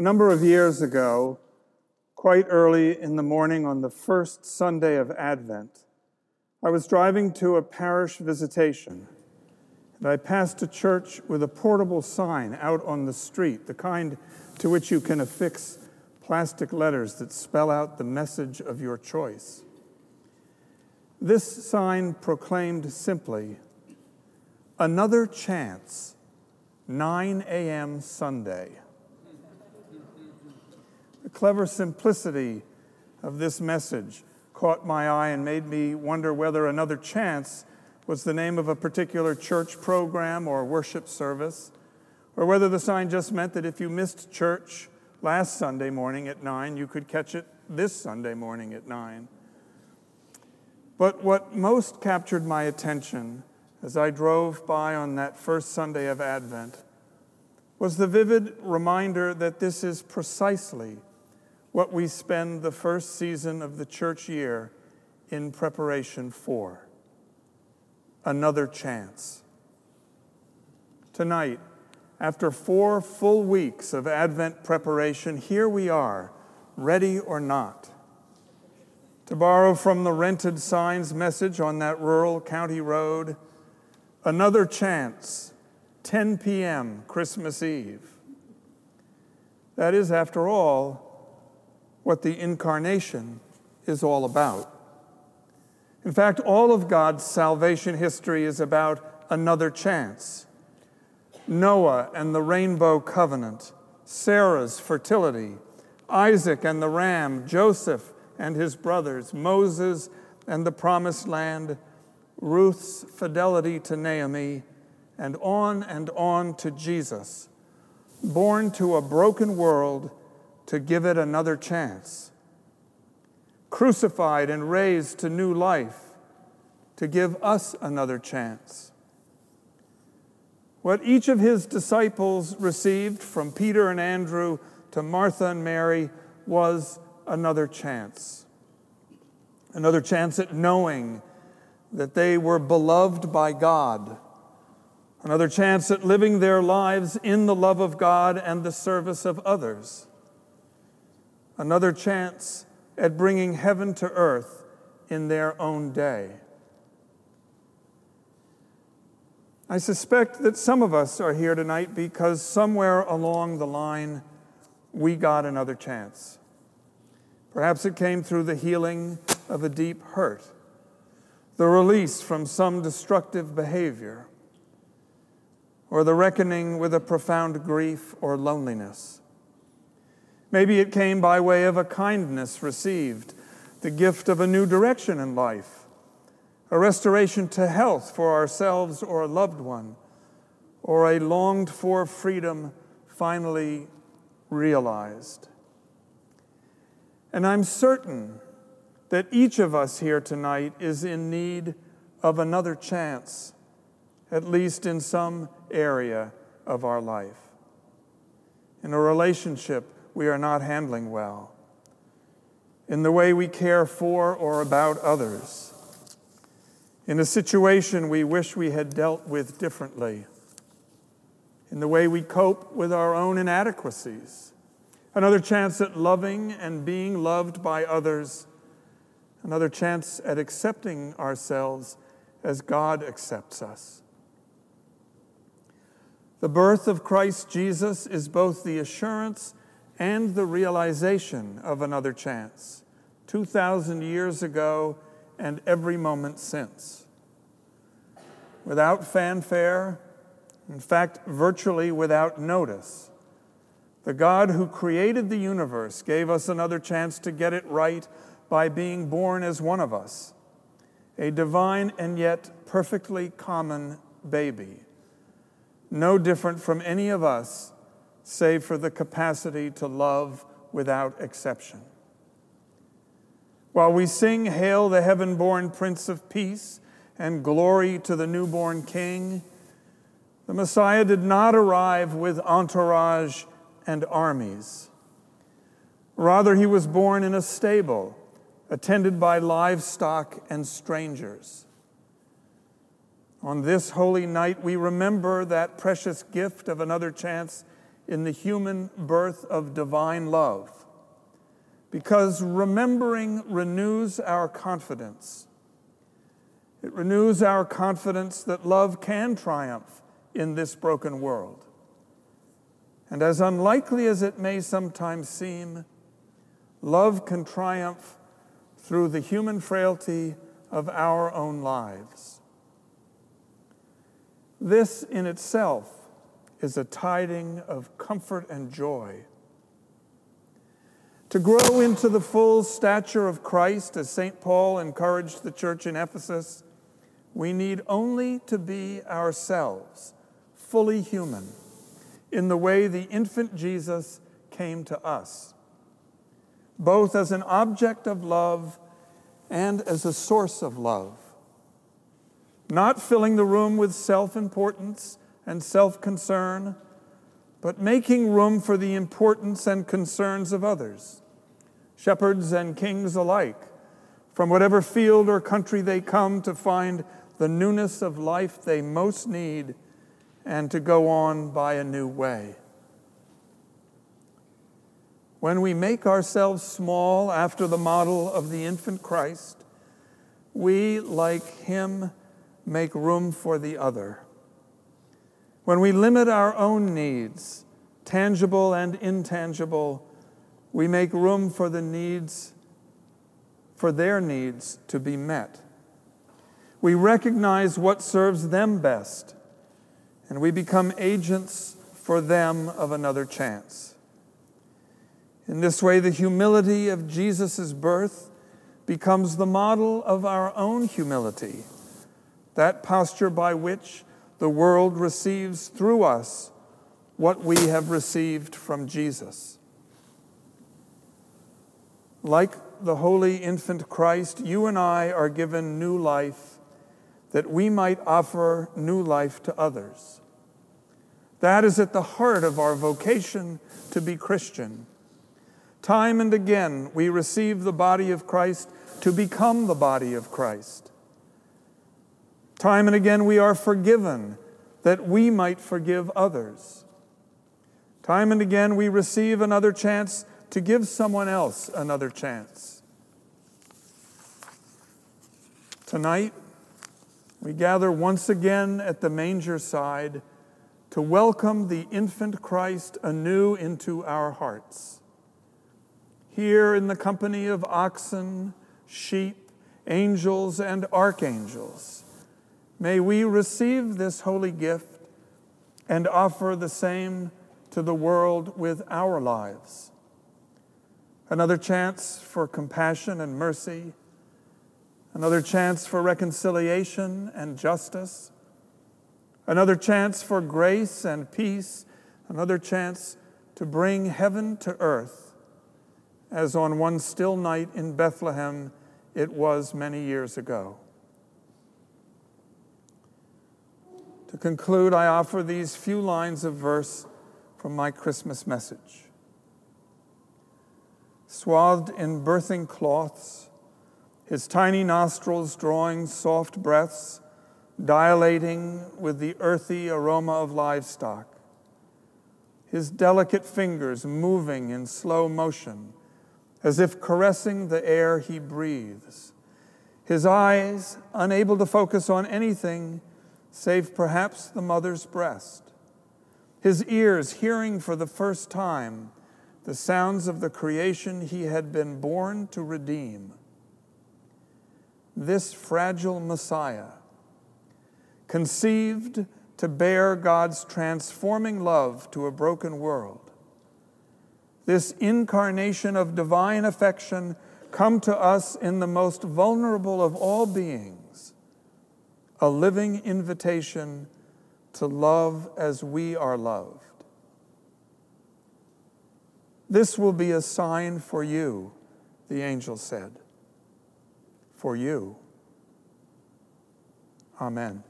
A number of years ago, quite early in the morning on the first Sunday of Advent, I was driving to a parish visitation, and I passed a church with a portable sign out on the street, the kind to which you can affix plastic letters that spell out the message of your choice. This sign proclaimed simply, Another chance, 9 a.m. Sunday. The clever simplicity of this message caught my eye and made me wonder whether Another Chance was the name of a particular church program or worship service, or whether the sign just meant that if you missed church last Sunday morning at 9, you could catch it this Sunday morning at 9. But what most captured my attention as I drove by on that first Sunday of Advent was the vivid reminder that this is precisely what we spend the first season of the church year in preparation for another chance. Tonight, after four full weeks of Advent preparation, here we are, ready or not. To borrow from the rented signs message on that rural county road, another chance, 10 p.m., Christmas Eve. That is, after all, what the incarnation is all about. In fact, all of God's salvation history is about another chance. Noah and the rainbow covenant, Sarah's fertility, Isaac and the ram, Joseph and his brothers, Moses and the promised land, Ruth's fidelity to Naomi, and on and on to Jesus, born to a broken world to give it another chance, crucified and raised to new life to give us another chance what each of his disciples received from Peter and Andrew to Martha and Mary was another chance. Another chance at knowing that they were beloved by God. Another chance at living their lives in the love of God and the service of others. Another chance at bringing heaven to earth in their own day. I suspect that some of us are here tonight because somewhere along the line we got another chance. Perhaps it came through the healing of a deep hurt, the release from some destructive behavior, or the reckoning with a profound grief or loneliness. Maybe it came by way of a kindness received, the gift of a new direction in life a restoration to health for ourselves or a loved one, or a longed for freedom finally realized. And I'm certain that each of us here tonight is in need of another chance, at least in some area of our life. In a relationship we are not handling well, in the way we care for or about others in a situation we wish we had dealt with differently, in the way we cope with our own inadequacies, another chance at loving and being loved by others, another chance at accepting ourselves as God accepts us. The birth of Christ Jesus is both the assurance and the realization of another chance. 2,000 years ago, and every moment since. Without fanfare, in fact, virtually without notice, the God who created the universe gave us another chance to get it right by being born as one of us, a divine and yet perfectly common baby, no different from any of us, save for the capacity to love without exception. While we sing, Hail the heaven born Prince of Peace, and glory to the newborn King, the Messiah did not arrive with entourage and armies. Rather, he was born in a stable, attended by livestock and strangers. On this holy night, we remember that precious gift of another chance in the human birth of divine love, because remembering renews our confidence. It renews our confidence that love can triumph in this broken world. And as unlikely as it may sometimes seem, love can triumph through the human frailty of our own lives. This in itself is a tiding of comfort and joy. To grow into the full stature of Christ, as St. Paul encouraged the church in Ephesus, we need only to be ourselves, fully human, in the way the infant Jesus came to us, both as an object of love and as a source of love. Not filling the room with self importance and self concern, but making room for the importance and concerns of others, shepherds and kings alike, from whatever field or country they come to find the newness of life they most need and to go on by a new way. When we make ourselves small after the model of the infant Christ, we, like him, make room for the other. When we limit our own needs, tangible and intangible, we make room for the needs, for their needs to be met. We recognize what serves them best, and we become agents for them of another chance. In this way, the humility of Jesus' birth becomes the model of our own humility, that posture by which the world receives through us what we have received from Jesus. Like the holy infant Christ, you and I are given new life that we might offer new life to others. That is at the heart of our vocation to be Christian. Time and again, we receive the body of Christ to become the body of Christ. Time and again, we are forgiven that we might forgive others. Time and again, we receive another chance to give someone else another chance. Tonight, we gather once again at the manger side to welcome the infant Christ anew into our hearts. Here in the company of oxen, sheep, angels, and archangels, may we receive this holy gift and offer the same to the world with our lives. Another chance for compassion and mercy another chance for reconciliation and justice, another chance for grace and peace, another chance to bring heaven to earth, as on one still night in Bethlehem it was many years ago. To conclude, I offer these few lines of verse from my Christmas message. Swathed in birthing cloths, his tiny nostrils drawing soft breaths, dilating with the earthy aroma of livestock. His delicate fingers moving in slow motion, as if caressing the air he breathes. His eyes unable to focus on anything save perhaps the mother's breast. His ears hearing for the first time the sounds of the creation he had been born to redeem this fragile Messiah, conceived to bear God's transforming love to a broken world. This incarnation of divine affection come to us in the most vulnerable of all beings, a living invitation to love as we are loved. This will be a sign for you, the angel said for you. Amen.